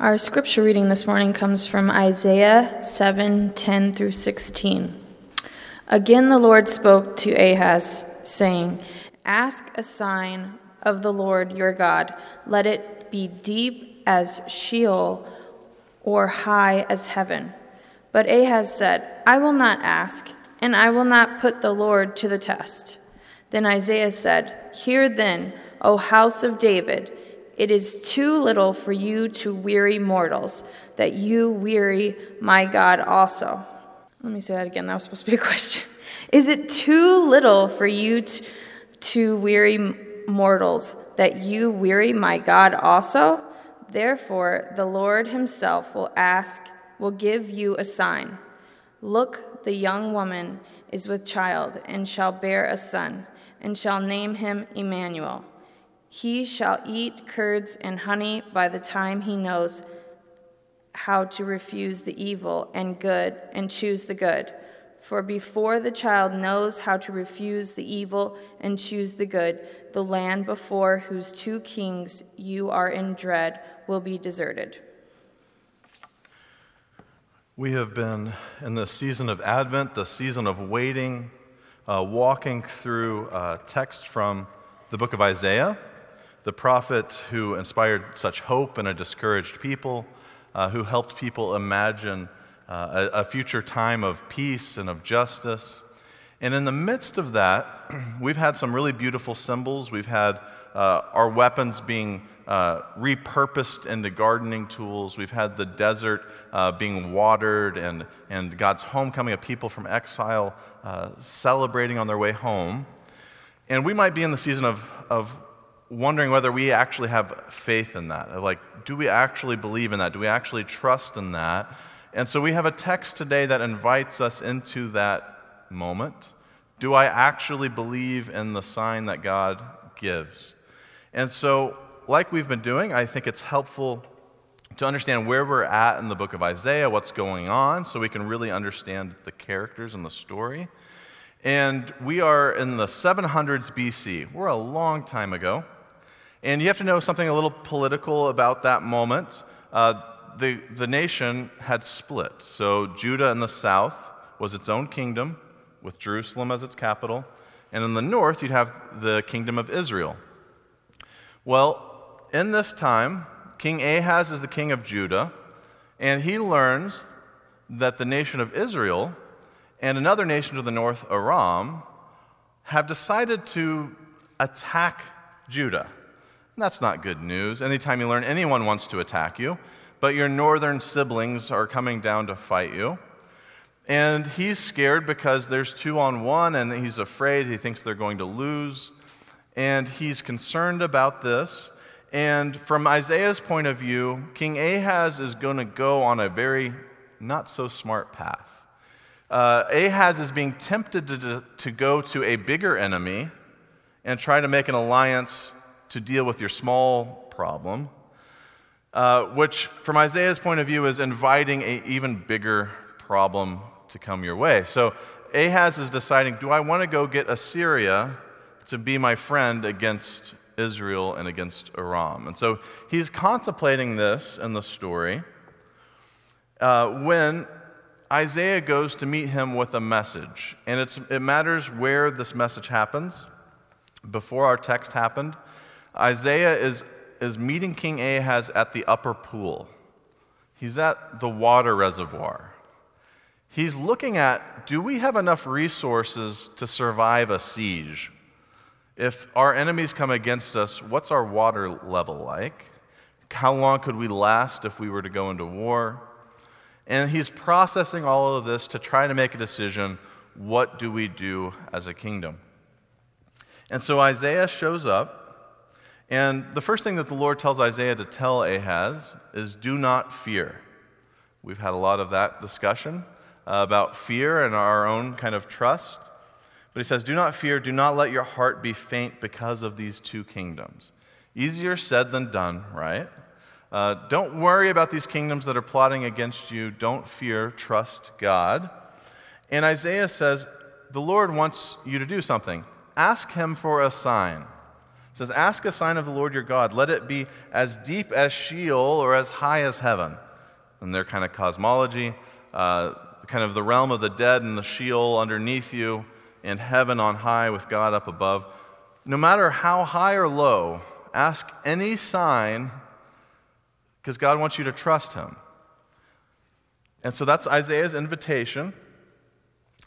Our scripture reading this morning comes from Isaiah 7 10 through 16. Again, the Lord spoke to Ahaz, saying, Ask a sign of the Lord your God. Let it be deep as Sheol or high as heaven. But Ahaz said, I will not ask, and I will not put the Lord to the test. Then Isaiah said, Hear then, O house of David. It is too little for you to weary mortals, that you weary my God also. Let me say that again. That was supposed to be a question. Is it too little for you to, to weary mortals, that you weary my God also? Therefore, the Lord himself will ask, will give you a sign. Look, the young woman is with child, and shall bear a son, and shall name him Emmanuel. He shall eat curds and honey by the time he knows how to refuse the evil and good and choose the good. For before the child knows how to refuse the evil and choose the good, the land before whose two kings you are in dread will be deserted. We have been in the season of Advent, the season of waiting, uh, walking through a text from the book of Isaiah the prophet who inspired such hope in a discouraged people, uh, who helped people imagine uh, a, a future time of peace and of justice. And in the midst of that, we've had some really beautiful symbols. We've had uh, our weapons being uh, repurposed into gardening tools. We've had the desert uh, being watered and, and God's homecoming of people from exile uh, celebrating on their way home. And we might be in the season of, of wondering whether we actually have faith in that. Like, do we actually believe in that? Do we actually trust in that? And so we have a text today that invites us into that moment. Do I actually believe in the sign that God gives? And so, like we've been doing, I think it's helpful to understand where we're at in the book of Isaiah, what's going on, so we can really understand the characters and the story. And we are in the 700s BC. We're a long time ago. And you have to know something a little political about that moment. Uh, the, the nation had split. So Judah in the south was its own kingdom, with Jerusalem as its capital. And in the north, you'd have the kingdom of Israel. Well, in this time, King Ahaz is the king of Judah, and he learns that the nation of Israel and another nation to the north, Aram, have decided to attack Judah. That's not good news. Anytime you learn anyone wants to attack you, but your northern siblings are coming down to fight you. And he's scared because there's two on one, and he's afraid. He thinks they're going to lose. And he's concerned about this. And from Isaiah's point of view, King Ahaz is going to go on a very not so smart path. Uh, Ahaz is being tempted to, to go to a bigger enemy and try to make an alliance to deal with your small problem, uh, which, from Isaiah's point of view, is inviting an even bigger problem to come your way. So Ahaz is deciding do I want to go get Assyria to be my friend against Israel and against Aram? And so he's contemplating this in the story uh, when Isaiah goes to meet him with a message. And it matters where this message happens. Before our text happened, Isaiah is, is meeting King Ahaz at the upper pool. He's at the water reservoir. He's looking at do we have enough resources to survive a siege? If our enemies come against us, what's our water level like? How long could we last if we were to go into war? And he's processing all of this to try to make a decision what do we do as a kingdom? And so Isaiah shows up and the first thing that the Lord tells Isaiah to tell Ahaz is do not fear. We've had a lot of that discussion uh, about fear and our own kind of trust. But he says, Do not fear, do not let your heart be faint because of these two kingdoms. Easier said than done, right? Uh, don't worry about these kingdoms that are plotting against you. Don't fear, trust God. And Isaiah says, The Lord wants you to do something. Ask him for a sign. Says, Ask a sign of the Lord your God. Let it be as deep as Sheol or as high as heaven. And their kind of cosmology, uh, kind of the realm of the dead and the Sheol underneath you, and heaven on high with God up above. No matter how high or low, ask any sign because God wants you to trust Him. And so that's Isaiah's invitation.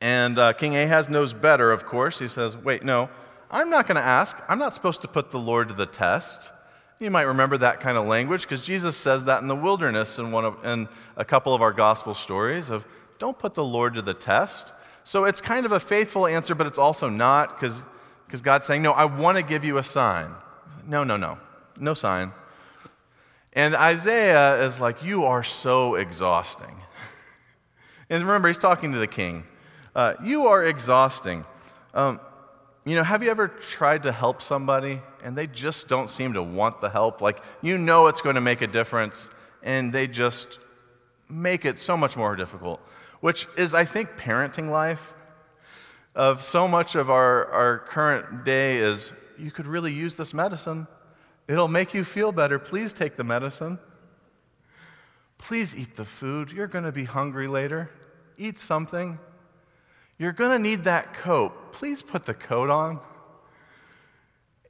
And uh, King Ahaz knows better, of course. He says, Wait, no, I'm not going to ask. I'm not supposed to put the Lord to the test. You might remember that kind of language because Jesus says that in the wilderness in, one of, in a couple of our gospel stories of don't put the Lord to the test. So it's kind of a faithful answer, but it's also not because God's saying, No, I want to give you a sign. No, no, no. No sign. And Isaiah is like, You are so exhausting. and remember, he's talking to the king. Uh, you are exhausting. Um, you know, have you ever tried to help somebody and they just don't seem to want the help? Like, you know it's going to make a difference, and they just make it so much more difficult, which is, I think, parenting life. Of so much of our, our current day is you could really use this medicine. It'll make you feel better. Please take the medicine. Please eat the food. You're going to be hungry later. Eat something. You're going to need that coat. Please put the coat on.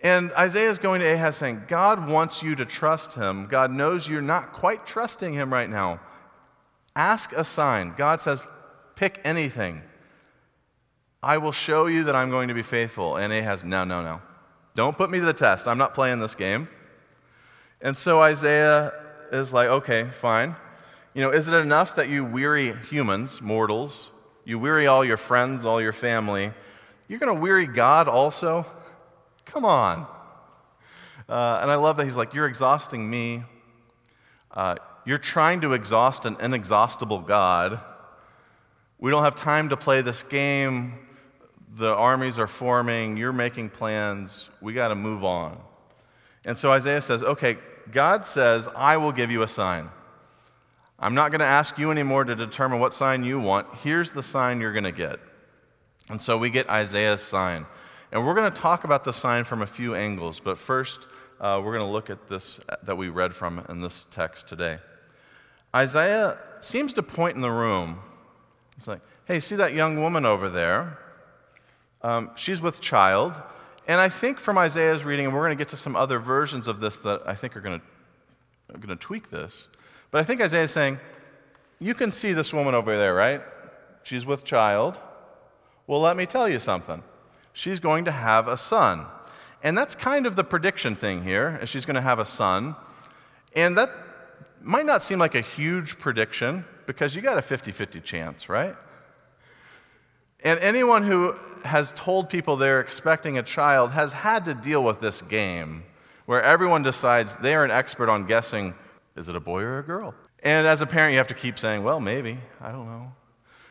And Isaiah is going to Ahaz saying, God wants you to trust him. God knows you're not quite trusting him right now. Ask a sign. God says, pick anything. I will show you that I'm going to be faithful. And Ahaz, no, no, no. Don't put me to the test. I'm not playing this game. And so Isaiah is like, okay, fine. You know, is it enough that you weary humans, mortals, you weary all your friends, all your family. You're going to weary God also? Come on. Uh, and I love that he's like, You're exhausting me. Uh, you're trying to exhaust an inexhaustible God. We don't have time to play this game. The armies are forming. You're making plans. We got to move on. And so Isaiah says, Okay, God says, I will give you a sign. I'm not going to ask you anymore to determine what sign you want. Here's the sign you're going to get. And so we get Isaiah's sign. And we're going to talk about the sign from a few angles, but first, uh, we're going to look at this that we read from in this text today. Isaiah seems to point in the room. It's like, hey, see that young woman over there? Um, she's with child. And I think from Isaiah's reading, and we're going to get to some other versions of this that I think are going to, are going to tweak this. But I think Isaiah is saying, You can see this woman over there, right? She's with child. Well, let me tell you something. She's going to have a son. And that's kind of the prediction thing here, is she's going to have a son. And that might not seem like a huge prediction because you got a 50 50 chance, right? And anyone who has told people they're expecting a child has had to deal with this game where everyone decides they're an expert on guessing is it a boy or a girl? And as a parent, you have to keep saying, well, maybe. I don't know.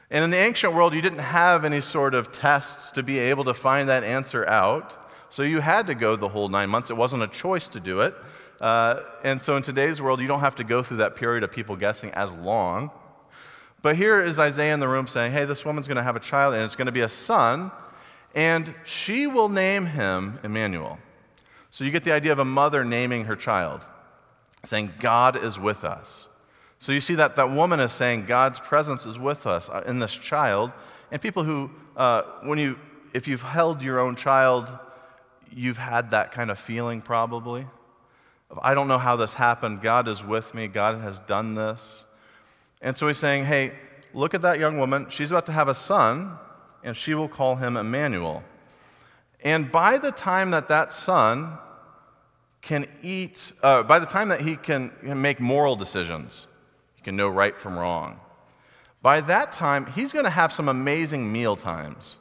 And in the ancient world, you didn't have any sort of tests to be able to find that answer out. So you had to go the whole nine months. It wasn't a choice to do it. Uh, and so in today's world, you don't have to go through that period of people guessing as long. But here is Isaiah in the room saying, hey, this woman's going to have a child, and it's going to be a son, and she will name him Emmanuel. So you get the idea of a mother naming her child saying, God is with us. So you see that that woman is saying God's presence is with us uh, in this child. And people who, uh, when you, if you've held your own child, you've had that kind of feeling probably. I don't know how this happened. God is with me. God has done this. And so he's saying, hey, look at that young woman. She's about to have a son, and she will call him Emmanuel. And by the time that that son can eat, uh, by the time that he can, make moral decisions, he can know right from wrong. By that time, he's going to have some amazing meal times.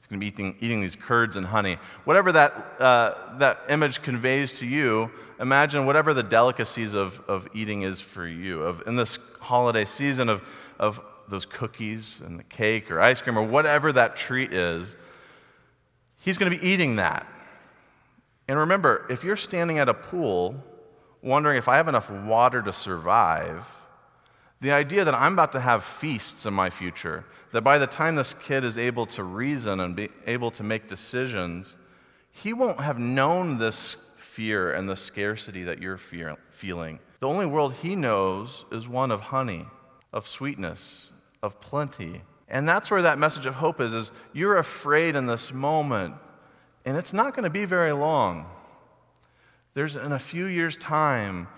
He's going to be eating, eating these curds and honey. Whatever that, uh, that image conveys to you, imagine whatever the delicacies of, of eating is for you. Of, in this holiday season of, of those cookies and the cake or ice cream or whatever that treat is, he's going to be eating that. And remember, if you're standing at a pool wondering if I have enough water to survive, the idea that I'm about to have feasts in my future, that by the time this kid is able to reason and be able to make decisions, he won't have known this fear and the scarcity that you're fear, feeling. The only world he knows is one of honey, of sweetness, of plenty. And that's where that message of hope is, is you're afraid in this moment, and it's not going to be very long. There's in a few years' time,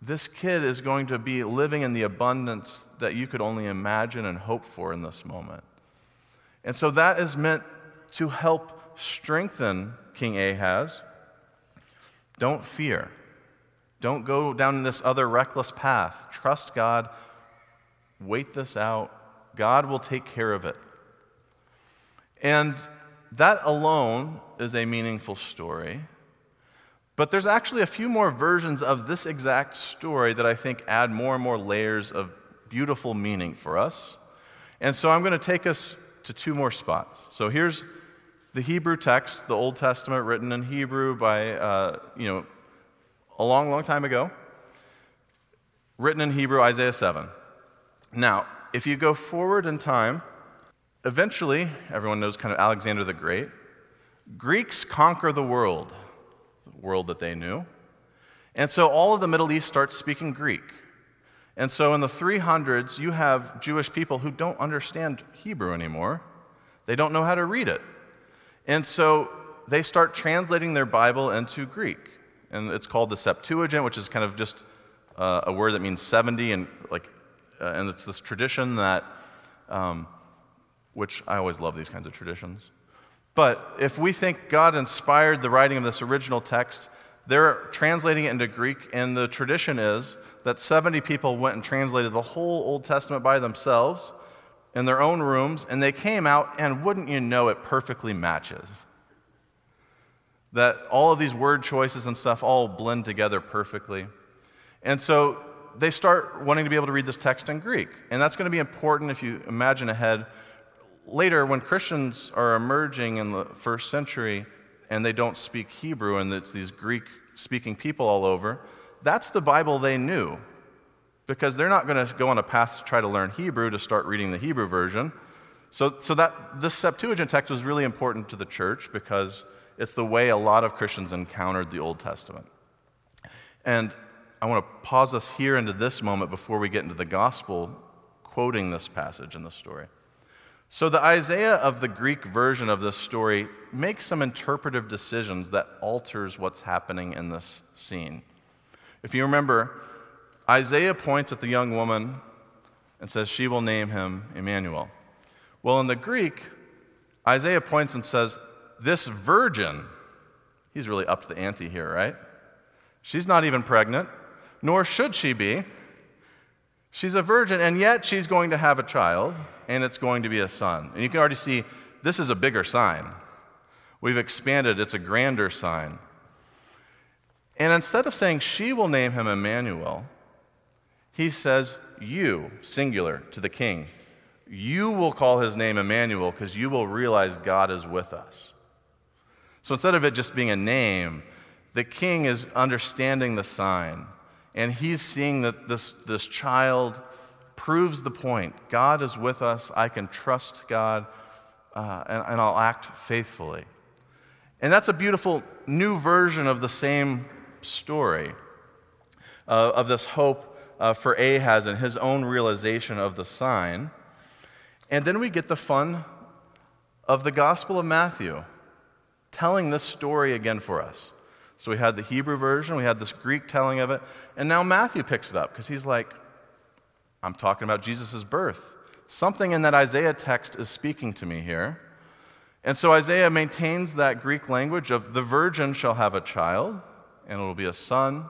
this kid is going to be living in the abundance that you could only imagine and hope for in this moment. And so that is meant to help strengthen King Ahaz. Don't fear. Don't go down this other reckless path. Trust God. Wait this out. God will take care of it. And that alone is a meaningful story. But there's actually a few more versions of this exact story that I think add more and more layers of beautiful meaning for us. And so I'm going to take us to two more spots. So here's the Hebrew text, the Old Testament written in Hebrew by, uh, you know, a long, long time ago, written in Hebrew, Isaiah 7. Now, if you go forward in time, eventually, everyone knows kind of Alexander the Great, Greeks conquer the world, the world that they knew. And so all of the Middle East starts speaking Greek. And so in the 300s, you have Jewish people who don't understand Hebrew anymore. They don't know how to read it. And so they start translating their Bible into Greek. And it's called the Septuagint, which is kind of just uh, a word that means 70. And, like, uh, and it's this tradition that, um, which I always love these kinds of traditions. But if we think God inspired the writing of this original text, they're translating it into Greek, and the tradition is that 70 people went and translated the whole Old Testament by themselves in their own rooms, and they came out, and wouldn't you know, it perfectly matches. That all of these word choices and stuff all blend together perfectly. And so they start wanting to be able to read this text in Greek. And that's going to be important if you imagine ahead. Later, when Christians are emerging in the first century and they don't speak Hebrew and it's these Greek speaking people all over, that's the Bible they knew because they're not going to go on a path to try to learn Hebrew to start reading the Hebrew version. So, so that this Septuagint text was really important to the church because it's the way a lot of Christians encountered the Old Testament. And I want to pause us here into this moment before we get into the gospel quoting this passage in the story. So, the Isaiah of the Greek version of this story makes some interpretive decisions that alters what's happening in this scene. If you remember, Isaiah points at the young woman and says, She will name him Emmanuel. Well, in the Greek, Isaiah points and says, This virgin, he's really upped the ante here, right? She's not even pregnant, nor should she be. She's a virgin, and yet she's going to have a child, and it's going to be a son. And you can already see this is a bigger sign. We've expanded, it's a grander sign. And instead of saying she will name him Emmanuel, he says, You, singular, to the king, you will call his name Emmanuel because you will realize God is with us. So instead of it just being a name, the king is understanding the sign. And he's seeing that this, this child proves the point God is with us. I can trust God, uh, and, and I'll act faithfully. And that's a beautiful new version of the same story uh, of this hope uh, for Ahaz and his own realization of the sign. And then we get the fun of the Gospel of Matthew telling this story again for us. So we had the Hebrew version, we had this Greek telling of it, and now Matthew picks it up because he's like, I'm talking about Jesus' birth. Something in that Isaiah text is speaking to me here. And so Isaiah maintains that Greek language of the virgin shall have a child, and it will be a son.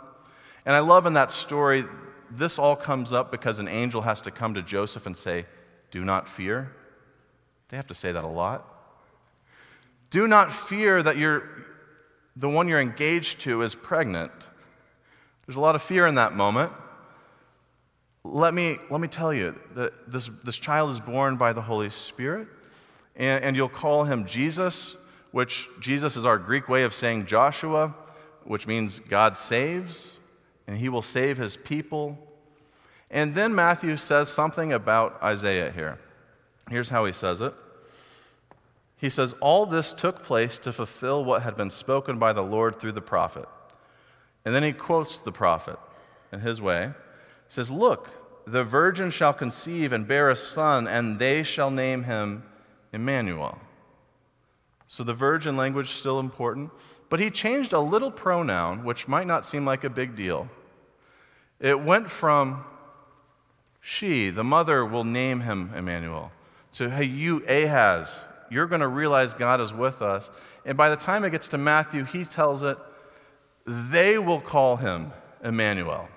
And I love in that story, this all comes up because an angel has to come to Joseph and say, Do not fear. They have to say that a lot. Do not fear that you're, the one you're engaged to is pregnant. There's a lot of fear in that moment. Let me, let me tell you that this, this child is born by the Holy Spirit, and, and you'll call him Jesus, which Jesus is our Greek way of saying Joshua which means God saves, and he will save his people. And then Matthew says something about Isaiah here. Here's how he says it he says, All this took place to fulfill what had been spoken by the Lord through the prophet. And then he quotes the prophet in his way. He says, Look, the virgin shall conceive and bear a son, and they shall name him Emmanuel. So the virgin language is still important, but he changed a little pronoun, which might not seem like a big deal. It went from she, the mother, will name him Emmanuel, to hey, you, Ahaz, you're going to realize God is with us. And by the time it gets to Matthew, he tells it, they will call him Emmanuel.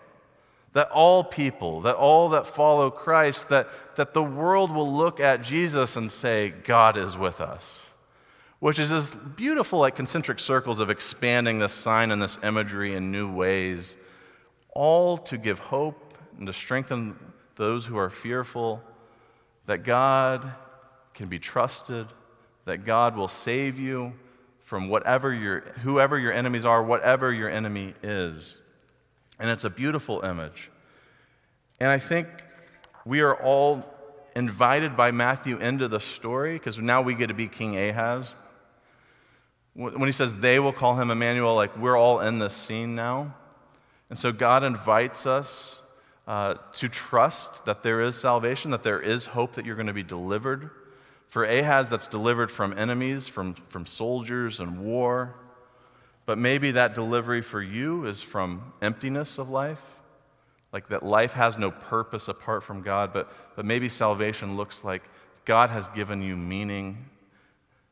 That all people, that all that follow Christ, that, that the world will look at Jesus and say, God is with us. Which is this beautiful, like concentric circles of expanding this sign and this imagery in new ways, all to give hope and to strengthen those who are fearful that God can be trusted, that God will save you from whatever your, whoever your enemies are, whatever your enemy is. And it's a beautiful image. And I think we are all invited by Matthew into the story because now we get to be King Ahaz. When he says they will call him Emmanuel, like we're all in this scene now. And so God invites us uh, to trust that there is salvation, that there is hope that you're going to be delivered for Ahaz, that's delivered from enemies, from, from soldiers and war. But maybe that delivery for you is from emptiness of life, like that life has no purpose apart from God. But, but maybe salvation looks like God has given you meaning.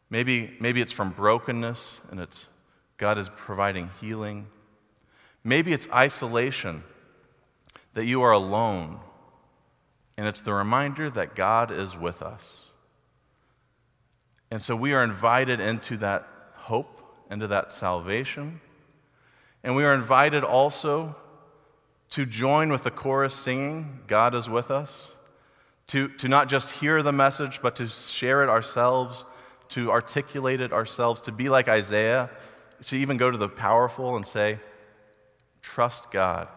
Maybe, maybe it's from brokenness and it's God is providing healing. Maybe it's isolation, that you are alone, and it's the reminder that God is with us. And so we are invited into that hope, into that salvation. And we are invited also to join with the chorus singing, God is with us, to, to not just hear the message, but to share it ourselves, to articulate it ourselves, to be like Isaiah, to even go to the powerful and say, Trust God.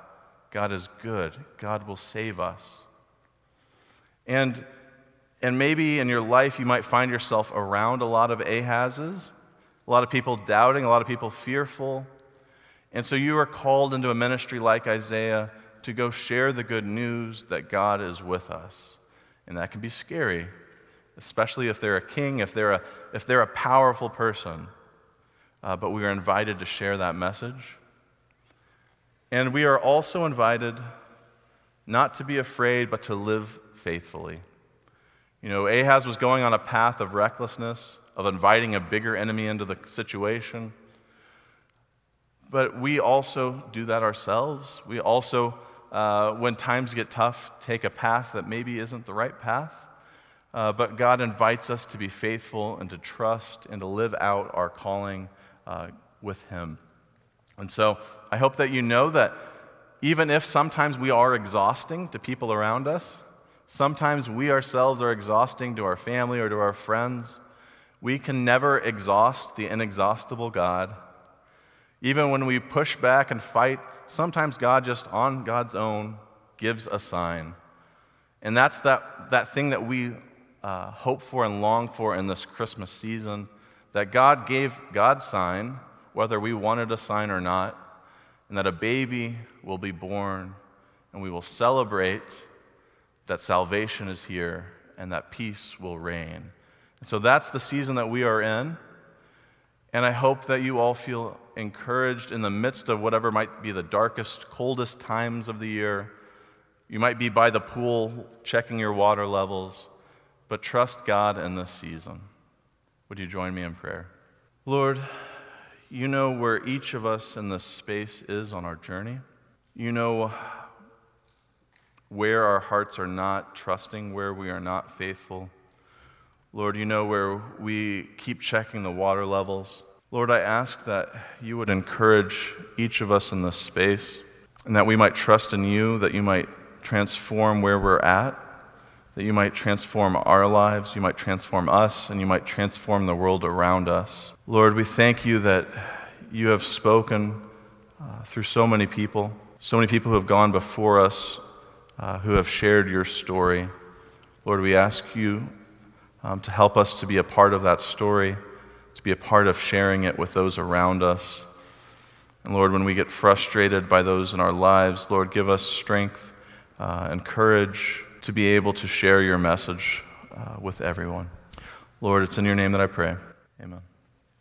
God is good. God will save us. And and maybe in your life, you might find yourself around a lot of Ahazes, a lot of people doubting, a lot of people fearful. And so you are called into a ministry like Isaiah to go share the good news that God is with us. And that can be scary, especially if they're a king, if they're a, if they're a powerful person. Uh, but we are invited to share that message. And we are also invited not to be afraid, but to live faithfully. You know, Ahaz was going on a path of recklessness, of inviting a bigger enemy into the situation. But we also do that ourselves. We also, uh, when times get tough, take a path that maybe isn't the right path. Uh, but God invites us to be faithful and to trust and to live out our calling uh, with Him. And so I hope that you know that even if sometimes we are exhausting to people around us, Sometimes we ourselves are exhausting to our family or to our friends. We can never exhaust the inexhaustible God. Even when we push back and fight, sometimes God just on God's own gives a sign. And that's that, that thing that we uh, hope for and long for in this Christmas season that God gave God's sign, whether we wanted a sign or not, and that a baby will be born, and we will celebrate that salvation is here and that peace will reign. And so that's the season that we are in. And I hope that you all feel encouraged in the midst of whatever might be the darkest, coldest times of the year. You might be by the pool checking your water levels, but trust God in this season. Would you join me in prayer? Lord, you know where each of us in this space is on our journey. You know where our hearts are not trusting, where we are not faithful. Lord, you know where we keep checking the water levels. Lord, I ask that you would encourage each of us in this space and that we might trust in you, that you might transform where we're at, that you might transform our lives, you might transform us, and you might transform the world around us. Lord, we thank you that you have spoken uh, through so many people, so many people who have gone before us uh, who have shared your story. Lord, we ask you um, to help us to be a part of that story, to be a part of sharing it with those around us. And Lord, when we get frustrated by those in our lives, Lord, give us strength uh, and courage to be able to share your message uh, with everyone. Lord, it's in your name that I pray. Amen.